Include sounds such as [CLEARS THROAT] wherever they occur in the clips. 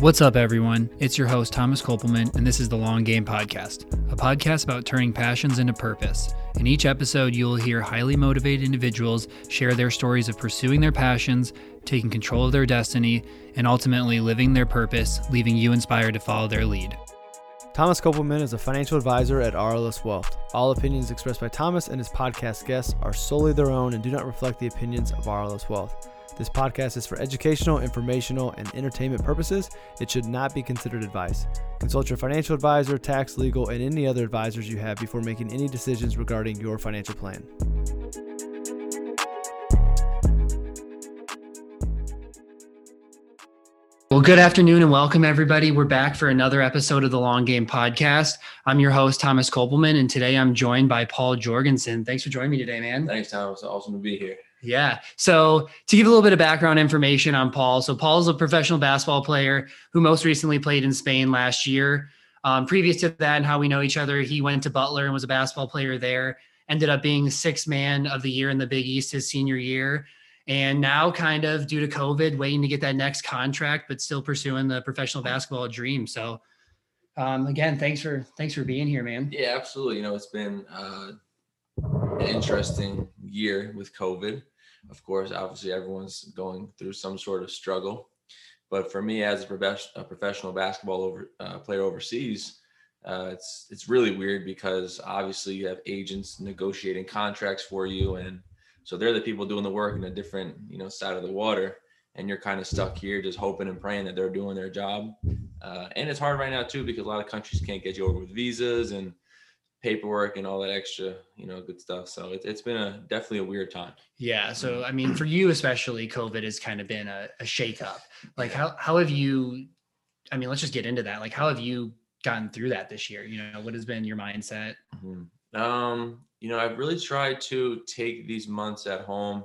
What's up, everyone? It's your host, Thomas Kopelman, and this is the Long Game Podcast, a podcast about turning passions into purpose. In each episode, you will hear highly motivated individuals share their stories of pursuing their passions, taking control of their destiny, and ultimately living their purpose, leaving you inspired to follow their lead. Thomas Kopelman is a financial advisor at RLS Wealth. All opinions expressed by Thomas and his podcast guests are solely their own and do not reflect the opinions of RLS Wealth. This podcast is for educational, informational, and entertainment purposes. It should not be considered advice. Consult your financial advisor, tax, legal, and any other advisors you have before making any decisions regarding your financial plan. Well, good afternoon and welcome, everybody. We're back for another episode of the Long Game Podcast. I'm your host, Thomas Kopelman, and today I'm joined by Paul Jorgensen. Thanks for joining me today, man. Thanks, Thomas. Awesome to be here. Yeah. So to give a little bit of background information on Paul, so Paul's a professional basketball player who most recently played in Spain last year. Um, previous to that, and how we know each other, he went to Butler and was a basketball player there. Ended up being sixth man of the year in the Big East his senior year, and now kind of due to COVID, waiting to get that next contract, but still pursuing the professional basketball dream. So, um, again, thanks for thanks for being here, man. Yeah, absolutely. You know, it's been uh, an interesting year with COVID. Of course, obviously everyone's going through some sort of struggle. But for me, as a, a professional basketball over, uh, player overseas, uh, it's it's really weird because obviously you have agents negotiating contracts for you, and so they're the people doing the work in a different you know side of the water, and you're kind of stuck here just hoping and praying that they're doing their job. Uh, and it's hard right now too because a lot of countries can't get you over with visas and paperwork and all that extra, you know, good stuff. So it, it's been a definitely a weird time. Yeah. So I mean, for you especially, COVID has kind of been a, a shakeup. Like, how how have you? I mean, let's just get into that. Like, how have you gotten through that this year? You know, what has been your mindset? Mm-hmm. Um, you know, I've really tried to take these months at home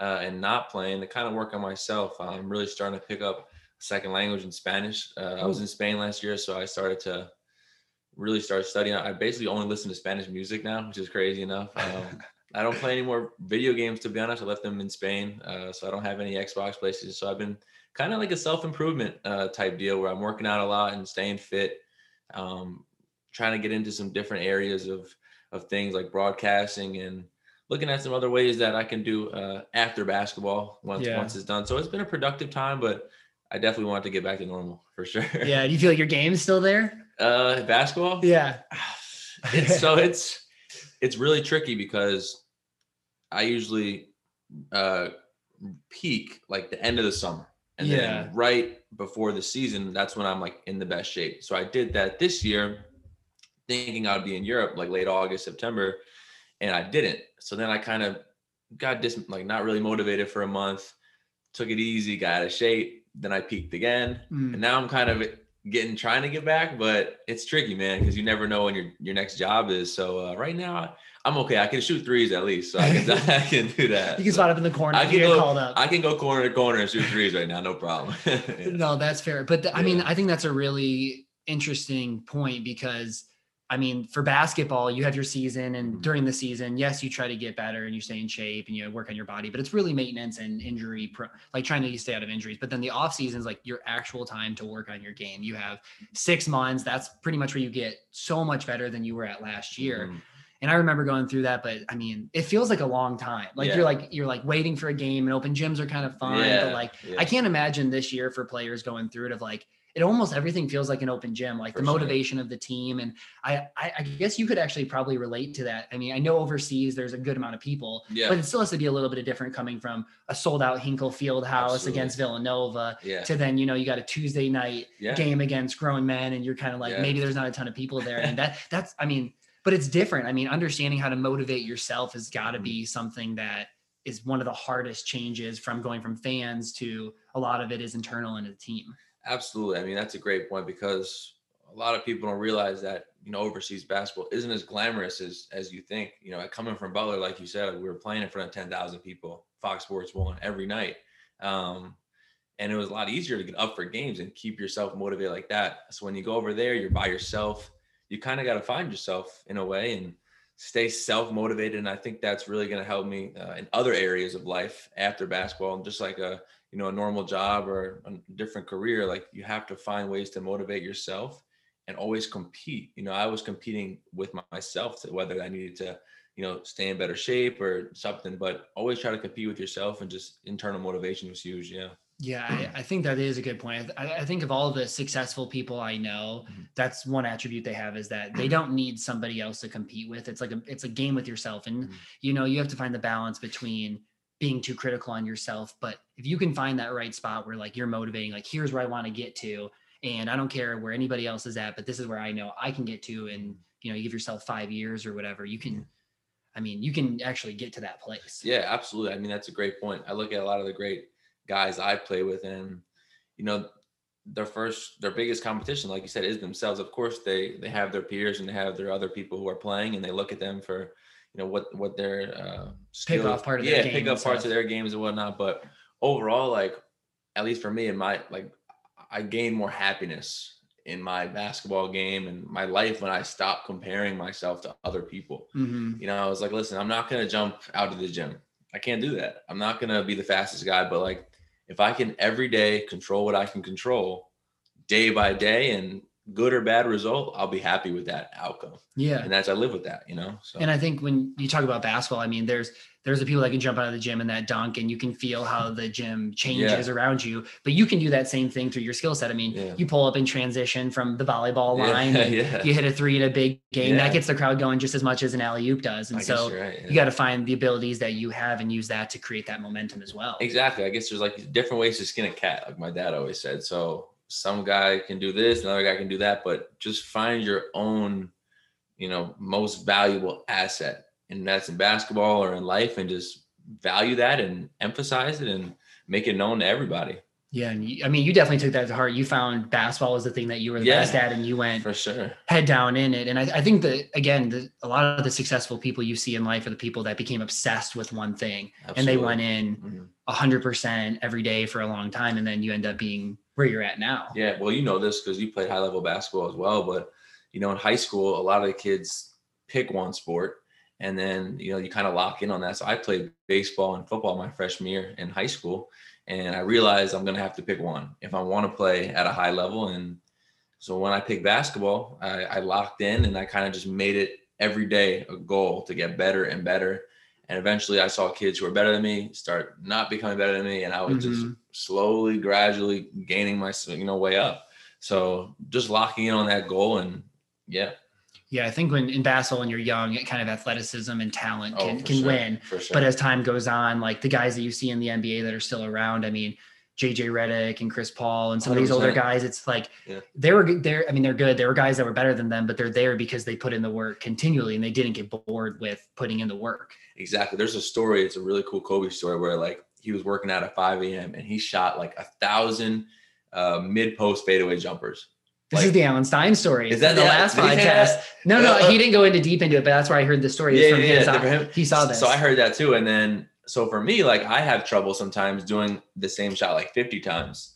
uh, and not playing to kind of work on myself. I'm really starting to pick up second language in Spanish. Uh, I was in Spain last year, so I started to really started studying. I basically only listen to Spanish music now, which is crazy enough. [LAUGHS] Um, I don't play any more video games to be honest. I left them in Spain, uh, so I don't have any Xbox places. So I've been kind of like a self improvement uh, type deal where I'm working out a lot and staying fit, um, trying to get into some different areas of of things like broadcasting and looking at some other ways that I can do uh, after basketball once yeah. once it's done. So it's been a productive time, but I definitely want to get back to normal for sure. Yeah. Do you feel like your game is still there? Uh, basketball. Yeah. [SIGHS] It's, so it's it's really tricky because I usually uh peak like the end of the summer, and yeah. then right before the season, that's when I'm like in the best shape. So I did that this year, thinking I'd be in Europe like late August, September, and I didn't. So then I kind of got dis like not really motivated for a month, took it easy, got out of shape. Then I peaked again, mm. and now I'm kind of getting trying to get back, but it's tricky, man, because you never know when your your next job is. So uh, right now, I'm okay. I can shoot threes at least, so I can, [LAUGHS] I can do that. You can so spot up in the corner. I can go, called up. I can go corner to corner and shoot threes right now, no problem. [LAUGHS] yeah. No, that's fair. But the, I mean, I think that's a really interesting point because I mean, for basketball, you have your season, and mm-hmm. during the season, yes, you try to get better and you stay in shape and you work on your body, but it's really maintenance and injury, pro- like trying to stay out of injuries. But then the off season is like your actual time to work on your game. You have six months. That's pretty much where you get so much better than you were at last year. Mm-hmm. And I remember going through that, but I mean, it feels like a long time. Like yeah. you're like you're like waiting for a game, and open gyms are kind of fun, yeah. but like yeah. I can't imagine this year for players going through it of like it almost everything feels like an open gym, like For the motivation sure. of the team. And I, I, I, guess you could actually probably relate to that. I mean, I know overseas there's a good amount of people, yeah. but it still has to be a little bit of different coming from a sold out Hinkle Field House Absolutely. against Villanova yeah. to then, you know, you got a Tuesday night yeah. game against grown men and you're kind of like, maybe there's not a ton of people there. And [LAUGHS] that that's, I mean, but it's different. I mean, understanding how to motivate yourself has got to mm-hmm. be something that is one of the hardest changes from going from fans to a lot of it is internal in the team. Absolutely. I mean, that's a great point because a lot of people don't realize that, you know, overseas basketball isn't as glamorous as as you think. You know, coming from Butler, like you said, we were playing in front of 10,000 people, Fox Sports 1 every night. Um, and it was a lot easier to get up for games and keep yourself motivated like that. So when you go over there, you're by yourself. You kind of got to find yourself in a way and stay self motivated. And I think that's really going to help me uh, in other areas of life after basketball. And just like a you know a normal job or a different career like you have to find ways to motivate yourself and always compete you know i was competing with myself to whether i needed to you know stay in better shape or something but always try to compete with yourself and just internal motivation was huge yeah yeah, I, I, think that is a good point. I, I, think of all the successful people I know, mm-hmm. that's one attribute they have is that they don't need somebody else to compete with. It's like a it's a game with yourself, and mm-hmm. you know you have to find the balance between being too critical on yourself. But if you can find that right spot where like you're motivating, like here's where I want to get to, and I don't care where anybody else is at, but this is where I know I can get to, and you know you give yourself five years or whatever, you can. I mean, you can actually get to that place. Yeah, absolutely. I mean, that's a great point. I look at a lot of the great guys I play with, and you know, their first, their biggest competition, like you said, is themselves. Of course, they they have their peers and they have their other people who are playing, and they look at them for, you know, what what their uh, pick off part of yeah, pick up parts of their games and whatnot. But overall, like at least for me, in my like, I gain more happiness in my basketball game and my life when I stopped comparing myself to other people. Mm-hmm. You know, I was like, listen, I'm not gonna jump out of the gym. I can't do that. I'm not gonna be the fastest guy, but like if I can every day control what I can control day by day and good or bad result, I'll be happy with that outcome. Yeah. And that's I live with that, you know. So and I think when you talk about basketball, I mean there's there's the people that can jump out of the gym and that dunk and you can feel how the gym changes yeah. around you but you can do that same thing through your skill set i mean yeah. you pull up in transition from the volleyball line [LAUGHS] yeah, you hit a three in a big game that gets the crowd going just as much as an alley oop does and I so right, you got to find the abilities that you have and use that to create that momentum as well exactly i guess there's like different ways to skin a cat like my dad always said so some guy can do this another guy can do that but just find your own you know most valuable asset and that's in basketball or in life and just value that and emphasize it and make it known to everybody. Yeah, and you, I mean, you definitely took that to heart. You found basketball was the thing that you were the yeah, best at, and you went for sure head down in it. And I, I think that again, the, a lot of the successful people you see in life are the people that became obsessed with one thing, Absolutely. and they went in mm-hmm. a hundred percent every day for a long time, and then you end up being where you're at now. Yeah, well, you know this because you played high level basketball as well. But you know, in high school, a lot of the kids pick one sport and then you know you kind of lock in on that. So I played baseball and football my freshman year in high school, and I realized I'm gonna have to pick one if I want to play at a high level. And so when I picked basketball, I, I locked in and I kind of just made it every day a goal to get better and better. And eventually, I saw kids who were better than me start not becoming better than me, and I was mm-hmm. just slowly, gradually gaining my you know way up. So just locking in on that goal, and yeah, yeah, I think when in basketball when you're young, it kind of athleticism and talent can, oh, can sure. win. Sure. But as time goes on, like the guys that you see in the NBA that are still around, I mean, JJ Redick and Chris Paul and some 100%. of these older guys, it's like yeah. they were there. I mean, they're good. There were guys that were better than them, but they're there because they put in the work continually and they didn't get bored with putting in the work. Exactly. There's a story. It's a really cool Kobe story where like he was working out at 5 a.m. and he shot like a thousand uh, mid post fadeaway jumpers this like, is the Alan Stein story. Is that the, the last podcast? No, no, uh, he [LAUGHS] didn't go into deep into it, but that's where I heard the story. Yeah, from yeah, him. He saw this. So I heard that too. And then, so for me, like I have trouble sometimes doing the same shot like 50 times.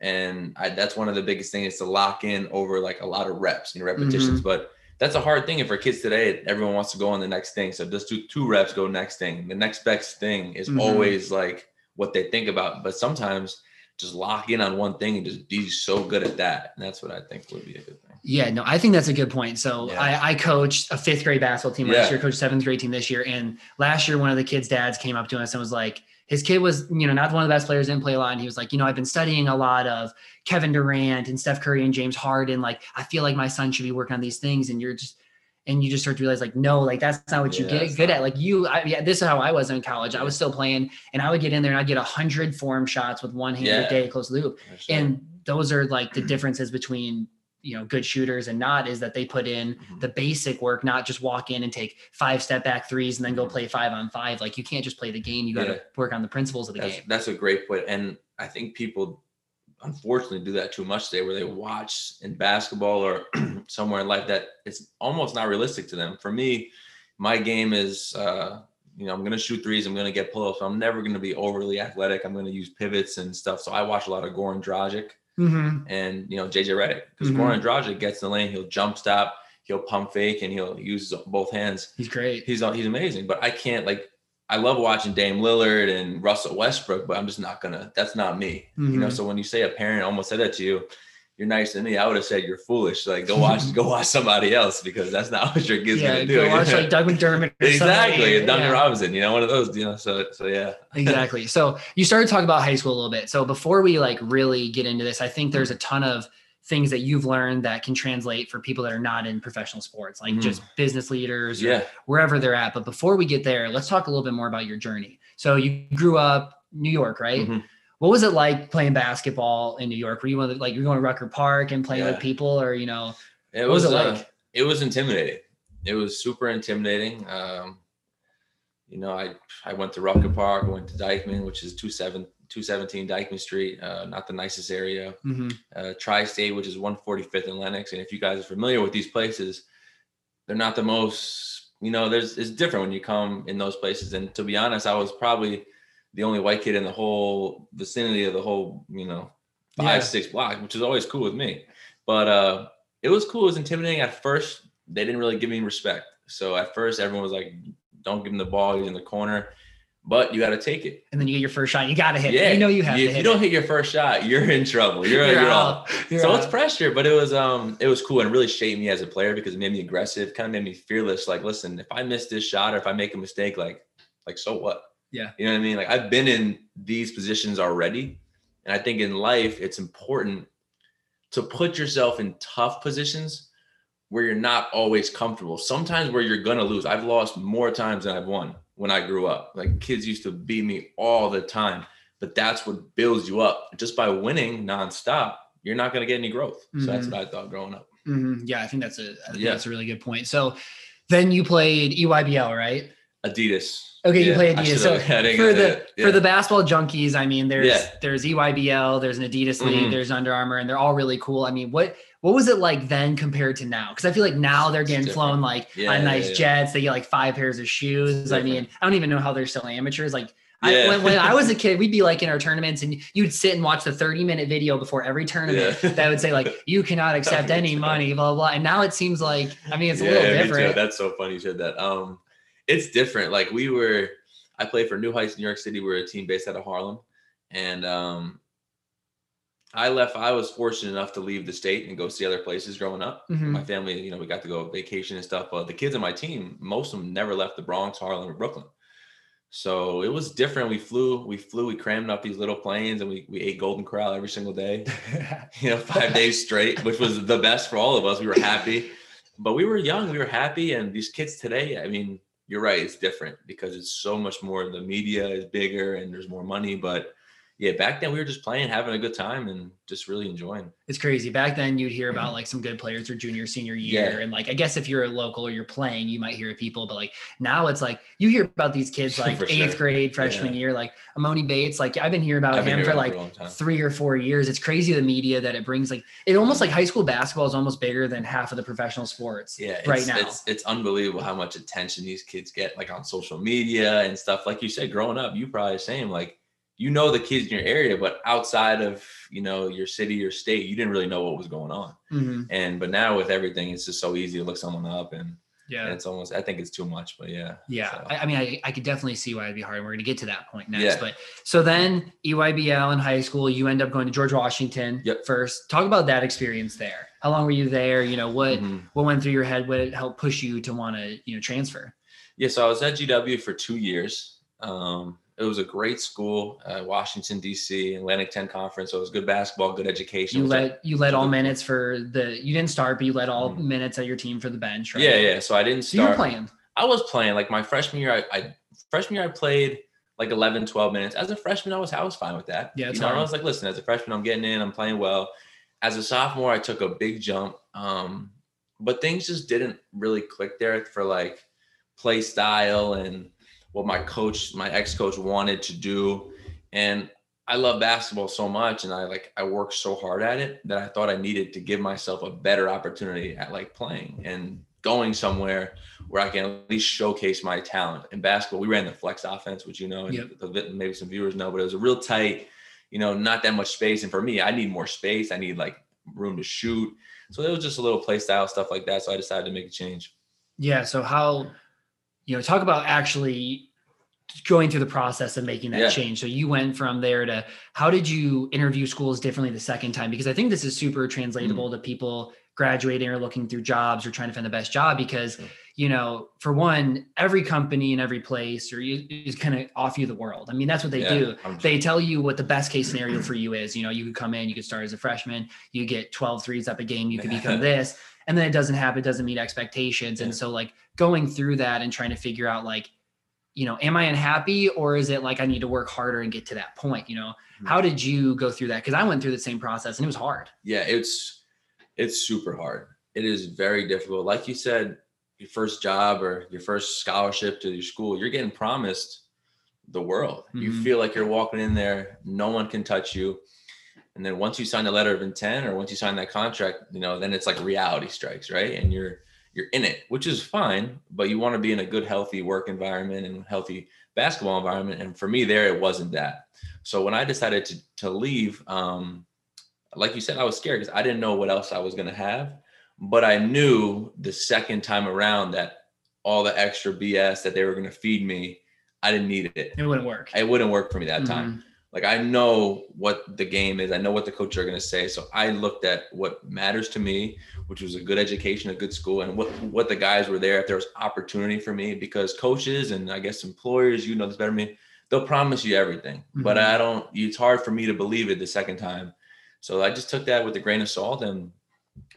And I, that's one of the biggest things is to lock in over like a lot of reps and repetitions. Mm-hmm. But that's a hard thing. And for kids today, everyone wants to go on the next thing. So just do two reps, go next thing. The next best thing is mm-hmm. always like what they think about. But sometimes just lock in on one thing and just be so good at that. And that's what I think would be a good thing. Yeah, no, I think that's a good point. So yeah. I, I coached a fifth grade basketball team last yeah. year, coached seventh grade team this year. And last year, one of the kids' dads came up to us and was like, his kid was, you know, not one of the best players, didn't play a lot. And he was like, you know, I've been studying a lot of Kevin Durant and Steph Curry and James Harden. Like, I feel like my son should be working on these things. And you're just, and you just start to realize like no like that's not what you yeah, get good at like you I, yeah this is how i was in college i was still playing and i would get in there and i'd get a hundred form shots with one hand yeah. a day close loop and those are like the differences between you know good shooters and not is that they put in mm-hmm. the basic work not just walk in and take five step back threes and then go mm-hmm. play five on five like you can't just play the game you got to yeah. work on the principles of the that's, game that's a great point and i think people unfortunately do that too much today where they watch in basketball or [CLEARS THROAT] somewhere in life that it's almost not realistic to them. For me, my game is uh, you know, I'm gonna shoot threes, I'm gonna get pull-ups. I'm never gonna be overly athletic. I'm gonna use pivots and stuff. So I watch a lot of Goran Dragic mm-hmm. and you know JJ Redick because mm-hmm. Goran Dragic gets in the lane, he'll jump stop, he'll pump fake, and he'll use both hands. He's great. He's he's amazing. But I can't like I love watching Dame Lillard and Russell Westbrook, but I'm just not gonna. That's not me. You know. Mhm. So when you say a parent almost said that to you, you're nice to me. I would have said you're foolish. Like go watch, [LAUGHS] go watch somebody else because that's not what your kid's yeah, gonna do. go watch like [LAUGHS] Doug McDermott. Or exactly, and Duncan Yeah. Robinson. You know, one of those. You know. So so yeah. [LAUGHS] exactly. So you started talking about high school a little bit. So before we like really get into this, I think there's a ton of things that you've learned that can translate for people that are not in professional sports, like Mhm. just business leaders or Yeah. wherever they're at. But before we get there, let's talk a little bit more about your journey. So you grew up New York, right? Mhm. What was it like playing basketball in New York? Were you the, like you're going to Rucker Park and playing Yeah. with people, or you know, It what was, it uh, like? it was intimidating. It was super intimidating. Um, you know, I I went to Rucker Park, I went to Dyckman, which is 27 217 Dyckman Street, uh, not the nicest area. Mhm. Uh, Tri-State, which is 145th in Lenox, and if you guys are familiar with these places, they're not the most. You know, there's it's different when you come in those places. And to be honest, I was probably the only white kid in the whole vicinity of the whole, you know, five Yeah. six blocks, which is always cool with me. But uh, it was cool. It was intimidating at first. They didn't really give me respect. So at first, everyone was like, "Don't give him the ball. He's in the corner." But you got to take it. and then you get your first shot, you got to hit. it. Yeah, you know you have If to hit. you don't it. hit your first shot, you're in trouble. You're You're you're, off. out. You're so it's pressure, but it was um it was cool and really shaped me as a player because it made me aggressive, kind of made me fearless. Like, listen, if I miss this shot or if I make a mistake, like, like so what? Yeah. You know what I mean? Like I've been in these positions already. And I think in life it's important to put yourself in tough positions where you're not always comfortable. Sometimes where you're gonna lose. I've lost more times than I've won when I grew up. Like kids used to beat me all the time, but that's what builds you up. Just by winning nonstop, you're not gonna get any growth. So that's Mhm. what I thought growing up. Mhm. Yeah, I think that's a I think Yeah. that's a really good point. So then you played EYBL, right? Adidas. Okay, you play Adidas. So should've- [LAUGHS] I didn't for the. Yeah. for the basketball junkies, I mean, there's Yeah. there's EYBL, there's an Adidas league, Mhm. there's Under Armour, and they're all really cool. I mean, what what was it like then compared to now? Because I feel like now they're getting flown like Yeah, on nice yeah. jets. They get like five pairs of shoes. I mean, I don't even know how they're still amateurs. Like I, when, when [LAUGHS] I was a kid, we'd be like in our tournaments, and you'd sit and watch the 30 minute video before every tournament Yeah. that would say like you cannot [LAUGHS] accept any money, blah blah. blah. And now it seems like I mean, it's a Yeah, little different. That's so funny you said that. Um, it's different. Like we were, I played for New Heights, New York City. We're a team based out of Harlem, and um, I left. I was fortunate enough to leave the state and go see other places growing up. Mhm. My family, you know, we got to go vacation and stuff. But the kids on my team, most of them never left the Bronx, Harlem, or Brooklyn. So it was different. We flew, we flew, we crammed up these little planes, and we we ate Golden Corral every single day [LAUGHS] you know, five days straight, which was the best for all of us. We were happy, but we were young, we were happy. And these kids today, I mean, you're right, it's different because it's so much more. The media is bigger and there's more money. But yeah, back then we were just playing, having a good time, and just really enjoying. It's crazy. Back then, you'd hear about mm-hmm. like some good players or junior, senior year, Yeah. and like I guess if you're a local or you're playing, you might hear people. But like now, it's like you hear about these kids [LAUGHS] like eighth sure. grade, freshman year, like Emoni Bates. Like I've been hearing about I've him for like that a long time. three or four years. It's crazy the media that it brings. Like it almost like high school basketball is almost bigger than half of the professional sports. Yeah, it's, right now. it's it's unbelievable how much attention these kids get, like on social media and stuff. Like you said, growing up, you probably the same. Like you know the kids in your area, but outside of you know your city or state, you didn't really know what was going on. Mhm. And but now with everything, it's just so easy to look someone up, and, Yeah. and it's almost I think it's too much. But yeah, Yeah, so. I, I mean, I, I could definitely see why it'd be hard. We're going to get to that point next. Yeah. But so then EYBL in high school, you end up going to George Washington Yep. first. Talk about that experience there. How long were you there? You know, what Mhm. what went through your head? What helped push you to want to you know transfer? yeah. So I was at GW for two years. Um, it was a great school, uh, Washington D.C. Atlantic 10 Conference. So it was good basketball, good education. You It was a- led you led all minutes for the. You didn't start, but you led all Mhm. minutes at your team for the bench. Right? yeah, yeah. So I didn't So you were playing. I was playing like my freshman year. I, I freshman year I played like 11, 12 minutes. As a freshman, I was I was fine with that. Yeah, you know, I was like, listen, as a freshman, I'm getting in, I'm playing well. As a sophomore, I took a big jump, um, but things just didn't really click there for like play style and what my coach, my ex coach, wanted to do. And I love basketball so much, and I like I worked so hard at it that I thought I needed to give myself a better opportunity at like playing and going somewhere where I can at least showcase my talent. In basketball, we ran the flex offense, which you know, Yep. maybe some viewers know, but it was a real tight, you know, not that much space. And for me, I need more space. I need like room to shoot. So it was just a little play style stuff like that. So I decided to make a change. Yeah. So how, you know, talk about actually going through the process of making that Yeah. change. So you went from there to how did you interview schools differently the second time? Because I think this is super translatable Mm-hmm. to people graduating or looking through jobs or trying to find the best job because Sure. you know for one every company and every place or you is kind of off you the world i mean that's what they Yeah, do they tell you what the best case scenario [CLEARS THROAT] for you is you know you could come in you could start as a freshman you get 12 threes up a game you could become [LAUGHS] this and then it doesn't happen it doesn't meet expectations. And so like going through that and trying to figure out like you know am i unhappy or is it like i need to work harder and get to that point you know? Mhm. how did you go through that? Because i went through the same process and it was hard. Yeah it's it's super hard. It is very difficult. Like you said your first job or your first scholarship to your school you're getting promised the world. You Mhm. feel like you're walking in there no one can touch you and then once you sign the letter of intent or once you sign that contract you know then it's like reality strikes right? And you're you're in it which is fine but you want to be in a good healthy work environment and healthy basketball environment. And for me there it wasn't that. So when i decided to to leave um like you said i was scared because i didn't know what else i was going to have but i knew the second time around that all the extra bs that they were going to feed me i didn't need it. It wouldn't work. It wouldn't work for me that time. Mhm. Like I know what the game is. I know what the coaches are going to say. So I looked at what matters to me, which was a good education, a good school, and what what the guys were there. If there was opportunity for me, because coaches and I guess employers, you know this better than me, they'll promise you everything, but Mhm. I don't. It's hard for me to believe it the second time. So I just took that with a grain of salt, and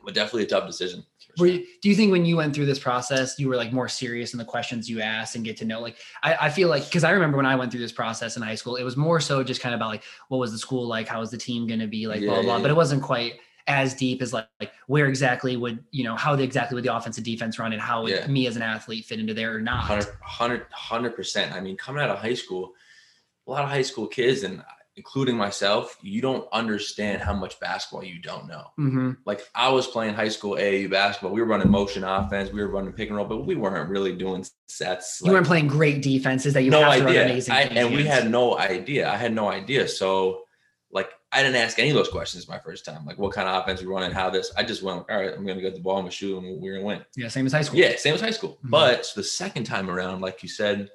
but definitely a tough decision. Were you, do you think when you went through this process, you were like more serious in the questions you asked and get to know? Like, I, I feel like because I remember when I went through this process in high school, it was more so just kind of about like, what was the school like? How was the team going to be? Like, blah, Yeah, blah, blah. yeah, But it wasn't quite as deep as like, like where exactly would, you know, how the, exactly would the offense and defense run and how would Yeah. me as an athlete fit into there or not? 100 100 percent. I mean, coming out of high school, a lot of high school kids, and including myself, you don't understand how much basketball you don't know. hmm Like I was playing high school AAU basketball. We were running motion offense. We were running pick and roll, but we weren't really doing sets. You weren't playing great defenses that you no run idea. amazing I, and we had no idea. I had no idea. So, like, I didn't ask any of those questions my first time. Like, what kind of offense we running? How this? I just went. All right, I'm gonna get the ball. I'm gonna shoot, and we're gonna win. yeah, same as high school. Yeah, same as high school. Mhm. But the second time around, like you said,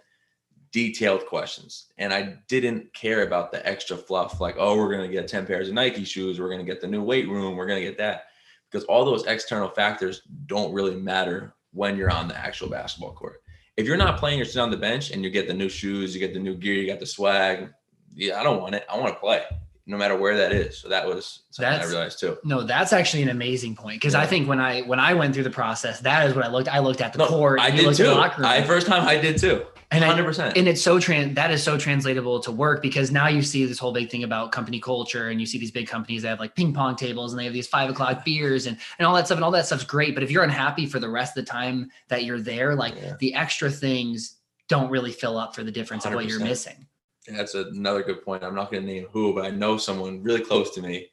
detailed questions. And I didn't care about the extra fluff, like, oh, we're gonna get 10 pairs of Nike shoes, we're gonna get the new weight room, we're gonna get that. Because all those external factors don't really matter when you're on the actual basketball court. If you're not playing, you're sitting on the bench and you get the new shoes, you get the new gear, you got the swag. Yeah, I don't want it. I want to play, no matter where that is. So that was something That's- I realized too. No, that's actually an amazing point because I think when I when I went through the process, that is what I looked. I looked at the No, court. I did looked at too. locker room. I first time I did too. And Hundred percent. and it's so trans that is so translatable to work because now you see this whole big thing about company culture and you see these big companies that have like ping pong tables and they have these five o'clock beers and, and all that stuff and all that stuff's great but if you're unhappy for the rest of the time that you're there like Yeah. the extra things don't really fill up for the difference of what you're missing That's another good point. I'm not going to name who, but I know someone really close to me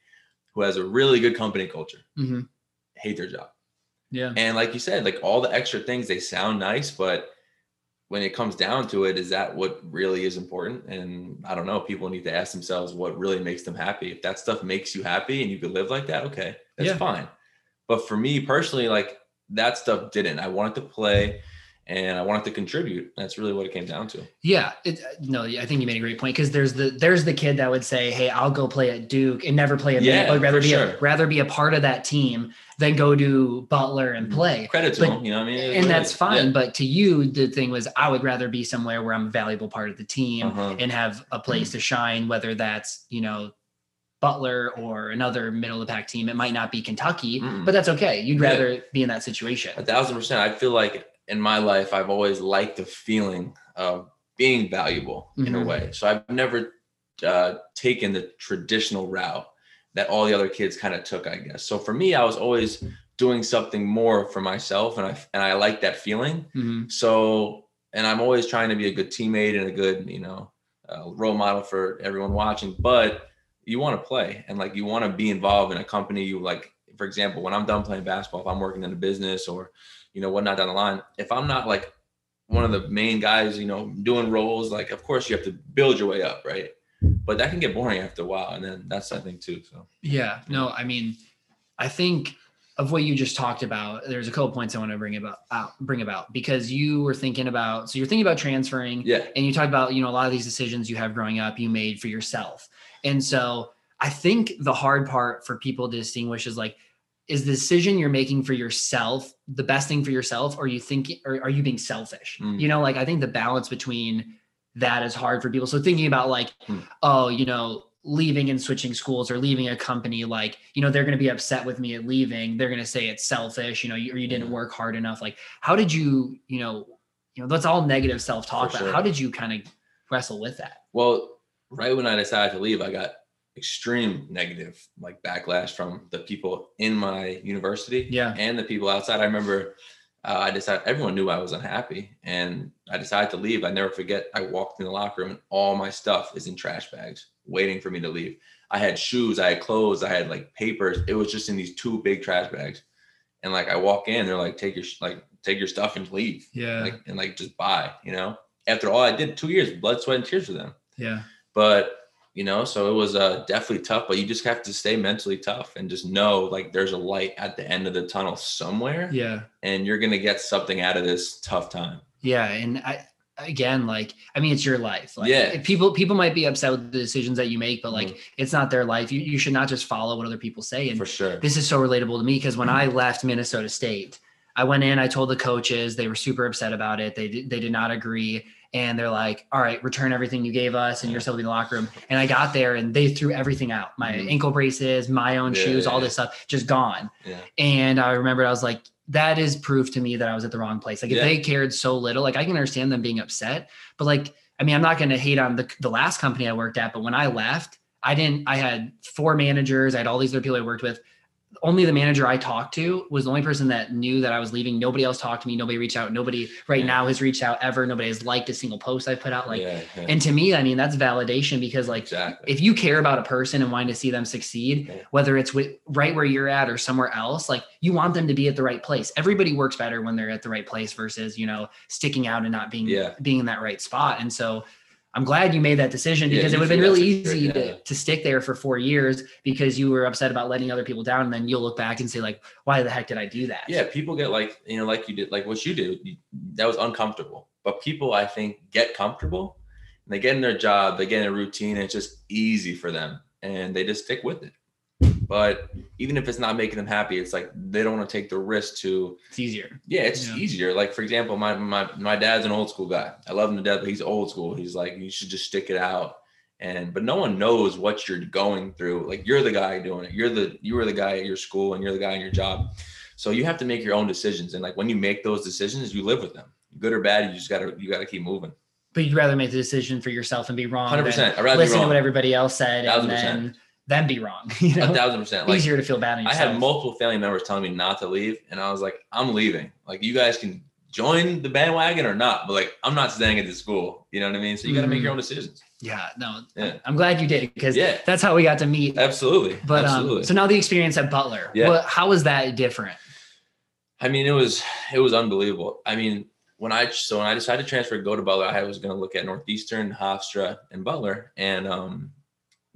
who has a really good company culture. hmm Hate their job, yeah and like you said, like all the extra things they sound nice, but when it comes down to it, is that what really is important? And I don't know. People need to ask themselves what really makes them happy. If that stuff makes you happy and you could live like that, okay, that's Yeah. fine. But for me personally, like that stuff didn't. I wanted to play and I wanted to contribute. That's really what it came down to. Yeah, it, no, I think you made a great point because there's the there's the kid that would say, "Hey, I'll go play at Duke and never play a minute. Yeah, I'd rather be sure. a, rather be a part of that team than go to Butler and Mhm. play." Credit to But- them, you know what I mean? And it that's fine. Yeah. But to you, the thing was, I would rather be somewhere where I'm a valuable part of the team Uh-huh. and have a place to shine, whether that's you know Butler or another middle of the pack team. It might not be Kentucky, Mm-mm. but that's okay. You'd Yeah. rather be in that situation. A thousand percent. I feel like in my life, I've always liked the feeling of being valuable in a Mhm. way. So I've never uh, taken the traditional route that all the other kids kind of took, I guess. So for me, I was always doing something more for myself, and I and I like that feeling. Mhm. So, and I'm always trying to be a good teammate and a good, you know, uh, role model for everyone watching. But you want to play and like you want to be involved in a company. You like, for example, when I'm done playing basketball, if I'm working in a business or, you know, whatnot down the line, if I'm not like one of the main guys, you know, doing roles, like of course you have to build your way up, right? But that can get boring after a while, and then that's I think too. So Yeah, no, I mean, I think of what you just talked about, there's a couple points I want to bring about out, bring about because you were thinking about so you're thinking about transferring Yeah. and you talked about you know a lot of these decisions you have growing up you made for yourself and so i think the hard part for people to distinguish is like is the decision you're making for yourself the best thing for yourself or are you thinking or are you being selfish Mm. you know like i think the balance between that is hard for people so thinking about like Hmm. oh you know leaving and switching schools or leaving a company like you know they're going to be upset with me at leaving they're going to say it's selfish you know you, or you didn't Yeah. work hard enough like how did you you know you know that's all negative self-talk For but sure. how did you kind of wrestle with that Well, right when I decided to leave, I got extreme negative like backlash from the people in my university Yeah. and the people outside. I remember uh, I decided everyone knew I was unhappy and I decided to leave. I never forget. I walked in the locker room and all my stuff is in trash bags waiting for me to leave. I had shoes, I had clothes, I had like papers. It was just in these two big trash bags. And like I walk in, they're like, take your like take your stuff and leave. yeah Like and like just buy, you know. After all I did two years, blood, sweat, and tears for them yeah but you know? So it was uh, definitely tough but you just have to stay mentally tough and just know like there's a light at the end of the tunnel somewhere. Yeah. And you're gonna get something out of this tough time. Yeah and i again like i mean it's your life. Like Yeah. people people might be upset with the decisions that you make but like Mhm. it's not their life. You, you should not just follow what other people say. And for sure. this is so relatable to me because when I left Minnesota State, I went in, I told the coaches, they were super upset about it. They did, they did not agree. And they're like, all right, return everything you gave us and you're still in the locker room. And I got there and they threw everything out my Mhm. ankle braces, my own Yeah, shoes, all yeah. this stuff just gone. yeah And I remember I was like, that is proof to me that I was at the wrong place. Like if they cared so little, like I can understand them being upset, but like, I mean, I'm not going to hate on the, the last company I worked at, but when I left, I didn't, I had four managers. I had all these other people I worked with. Only the manager I talked to was the only person that knew that I was leaving. Nobody else talked to me. Nobody reached out. Nobody right Yeah. now has reached out ever. Nobody has liked a single post I put out. Like, yeah, yeah, and to me, I mean, that's validation because like exactly if you care about a person and wanting to see them succeed, whether it's with, right where you're at or somewhere else, like you want them to be at the right place. Everybody works better when they're at the right place versus, you know, sticking out and not being being in that right spot. And so I'm glad you made that decision Yeah, because it would have been really easy great- to, yeah. to stick there for four years because you were upset about letting other people down. And then you'll look back and say, like, why the heck did I do that? yeah people get like you know like you did like what you did you, that was uncomfortable but people i think get comfortable and they get in their job they get in a routine and it's just easy for them and they just stick with it but even if it's not making them happy it's like they don't want to take the risk to It's easier. yeah it's Yeah. easier. Like for example my, my my dad's an old school guy. I love him to death but he's old school. He's like you should just stick it out. And but no one knows what you're going through. Like you're the guy doing it. You're the you were the guy at your school and you're the guy in your job. So you have to make your own decisions. And like when you make those decisions you live with them. Good or bad you just gotta you gotta keep moving. But you'd rather make the decision for yourself and be wrong. 100% i'd rather be Listen to what everybody else said and Thousand then, then be wrong. [LAUGHS] You know? a thousand percent like easier to feel bad I had multiple family members telling me not to leave, and I was like, I'm leaving. Like, you guys can join the bandwagon or not, but like, I'm not staying at this school. You know what I mean? So you got to make Mhm. your own decisions. Yeah, no, Yeah. I'm glad you did because Yeah. that's how we got to meet. Absolutely. But Absolutely. um, so now the experience at Butler, Yeah. what, how was that different? I mean, it was it was unbelievable. I mean, when I so when I decided to transfer, go to Butler, I was going to look at Northeastern, Hofstra, and Butler, and um,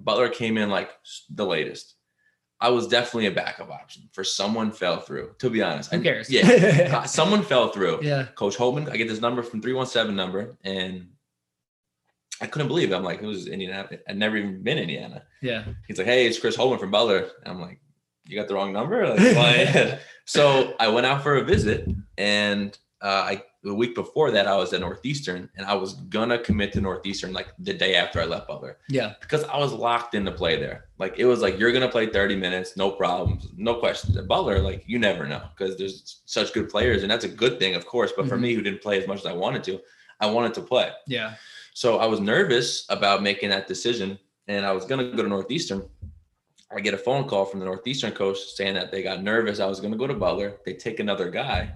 Butler came in like the latest. I was definitely a backup option for someone fell through. To be honest, Who I- cares? Yeah, [LAUGHS] someone fell through. yeah, Coach Holtmann, I get this number from 317 number, and I couldn't believe it. I'm like, who's Indiana. I'd never even been in Indiana. yeah, He's like, hey, it's Chris Holtmann from Butler. And I'm like, you got the wrong number? [LAUGHS] Like, why? [LAUGHS] so I went out for a visit, and uh, I the week before that I was at Northeastern, and I was gonna commit to Northeastern like the day after I left Butler yeah, because I was locked in to play there. Like it was like you're gonna play 30 minutes, no problems, no questions. At Butler, like you never know because there's such good players, and that's a good thing, of course. But for Mhm. me, who didn't play as much as I wanted to, I wanted to play. yeah, So I was nervous about making that decision, and I was gonna go to Northeastern. I get a phone call from the Northeastern coach saying that they got nervous. I was gonna go to Butler. They take another guy,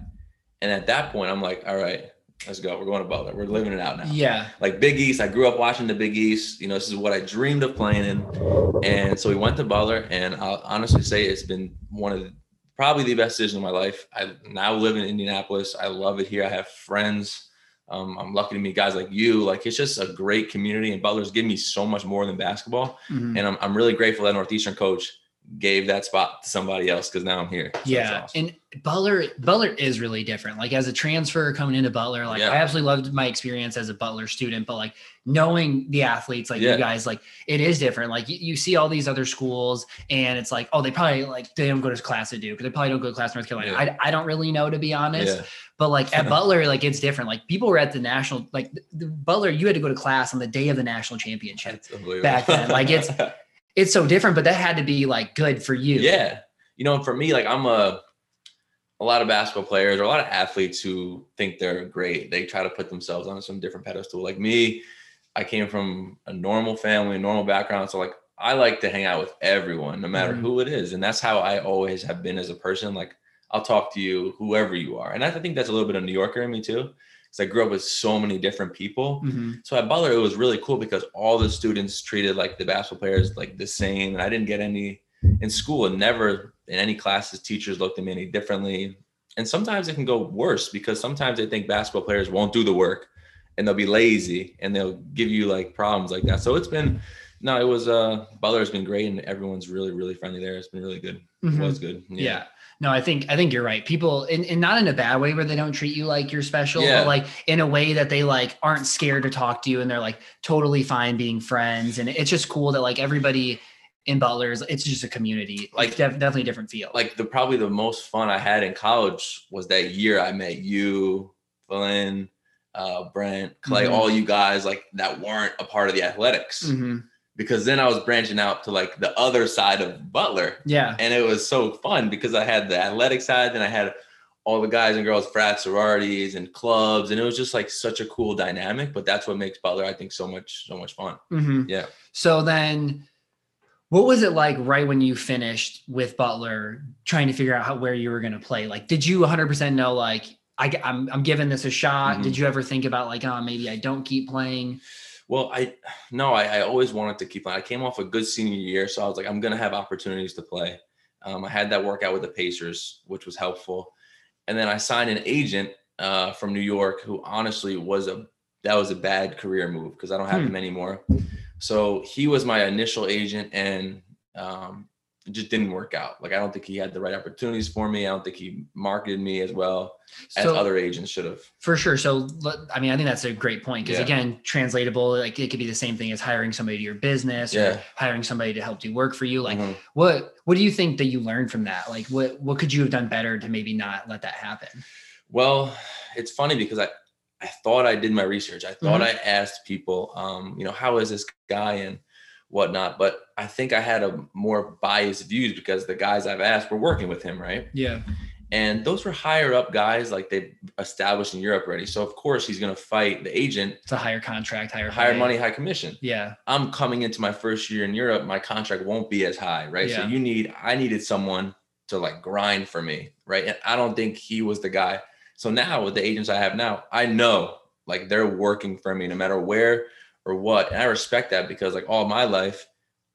and at that point, I'm like, all right, let's go. We're going to Butler. We're living it out now yeah, like Big East. I grew up watching the Big East. You know, this is what I dreamed of playing in. And so we went to Butler, and I'll honestly say it's been one of the, probably the best decisions of my life. I now live in Indianapolis. I love it here. I have friends. Um, I'm lucky to meet guys like you. Like it's just a great community, and Butler's given me so much more than basketball. Mhm. And I'm, I'm really grateful that Northeastern coach gave that spot to somebody else because now I'm here. So yeah, awesome. and Butler Butler is really different. Like as a transfer coming into Butler, like Yeah. I absolutely loved my experience as a Butler student, but like knowing the athletes, like Yeah. you guys, like it is different. Like you, you see all these other schools, and it's like, oh, they probably like they don't go to class at Duke, or they probably don't go to class North Carolina. Yeah. I, I don't really know to be honest. But like at [LAUGHS] Butler, like it's different. Like people were at the national, like the, the Butler, you had to go to class on the day of the national championship. Back then, like, it's- [LAUGHS] It's so different, but that had to be like good for you. yeah you know for me like i'm a a lot of basketball players or a lot of athletes who think they're great they try to put themselves on some different pedestal like me i came from a normal family a normal background so like i like to hang out with everyone no matter Mhm. who it is and that's how i always have been as a person like i'll talk to you whoever you are and i think that's a little bit of new yorker in me too because i grew up with so many different people Mhm. so at Butler, it was really cool because all the students treated like the basketball players like the same, and I didn't get any in school. And never in any classes, teachers looked at me any differently. And sometimes it can go worse because sometimes they think basketball players won't do the work, and they'll be lazy, and they'll give you like problems like that. So it's been no, it was uh Butler's been great, and everyone's really really friendly there. It's been really good. Mhm. It was good. Yeah. No, I think I think you're right. People and, and not in a bad way where they don't treat you like you're special, Yeah. but like in a way that they like aren't scared to talk to you and they're like totally fine being friends. And it's just cool that like everybody in Butler's, it's just a community. Like def- definitely a different feel. like the probably the most fun I had in college was that year I met you, Flynn, uh, Brent, Clay, Mhm. all you guys like that weren't a part of the athletics. Mhm. Because then I was branching out to like the other side of Butler. Yeah. And it was so fun because I had the athletic side, then I had all the guys and girls frat sororities and clubs. And it was just like such a cool dynamic. But that's what makes Butler, I think, so much, so much fun. Mhm. Yeah. So then what was it like right when you finished with Butler trying to figure out how, where you were going to play? Like, did you 100% know, like, I, am I'm giving this a shot? Mhm. Did you ever think about, like, oh, maybe I don't keep playing? Well, I no, I, I always wanted to keep playing. I came off a good senior year, so I was like, I'm gonna have opportunities to play. Um, I had that workout with the Pacers, which was helpful, and then I signed an agent uh, from New York, who honestly was a that was a bad career move because I don't have Hmm. him anymore. So he was my initial agent, and um, it just didn't work out. Like I don't think he had the right opportunities for me. I don't think he marketed me as well as So- other agents should have. For sure. So, I mean, I think that's a great point because, Yeah. again, translatable, like it could be the same thing as hiring somebody to your business or hiring somebody to help do work for you. Like, Mhm. what what do you think that you learned from that? Like, what what could you have done better to maybe not let that happen? Well, it's funny because I, I thought I did my research. I thought Mhm. I asked people, um, you know, how is this guy and whatnot. But I think I had a more biased views because the guys I've asked were working with him, right? Yeah. And those were higher up guys, like they established in Europe already. So of course he's gonna fight the agent, It's a higher contract, higher higher pay. money, high commission. Yeah. I'm coming into my first year in Europe, my contract won't be as high, right? Yeah. So you need, I needed someone to like grind for me, right? And I don't think he was the guy. So now with the agents I have now, I know like they're working for me no matter where or what. And I respect that because like all my life,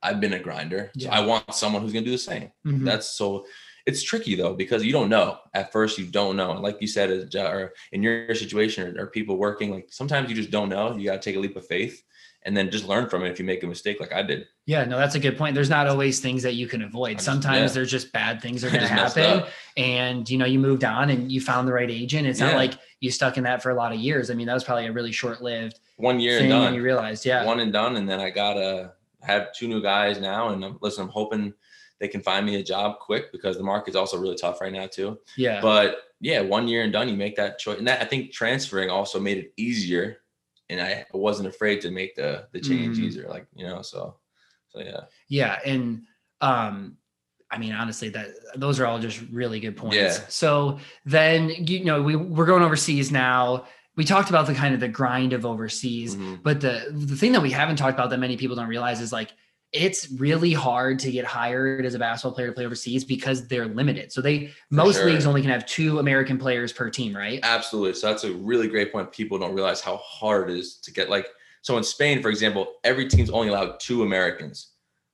I've been a grinder. So I want someone who's gonna do the same. Mhm. That's so it's tricky though because you don't know at first you don't know and like you said or in your situation or, or people working like sometimes you just don't know you got to take a leap of faith and then just learn from it if you make a mistake like i did Yeah, no, that's a good point. There's not always things that you can avoid. just- Sometimes yeah. there's just bad things [LAUGHS] are going to happen, and you know you moved on and you found the right agent. It's not like you stuck in that for a lot of years. I mean, that was probably a really short-lived one year and done. you realized, yeah, one and done and then i got to have two new guys now and I'm, listen i'm hoping they can find me a job quick because the market's also really tough right now too. Yeah, but yeah one year and done you make that choice. And that i think transferring also made it easier and i wasn't afraid to make the the change Mhm. easier like you know so so yeah. Yeah, and um, I mean, honestly, that those are all just really good points. Yeah. So then you know we we're going overseas now. We talked about the kind of the grind of overseas. Mhm. But the the thing that we haven't talked about that many people don't realize is like it's really hard to get hired as a basketball player to play overseas because they're limited. So they most sure. leagues only can have two American players per team, right? Absolutely. So that's a really great point. People don't realize how hard it is to get like so in Spain, for example, every team's only allowed two Americans.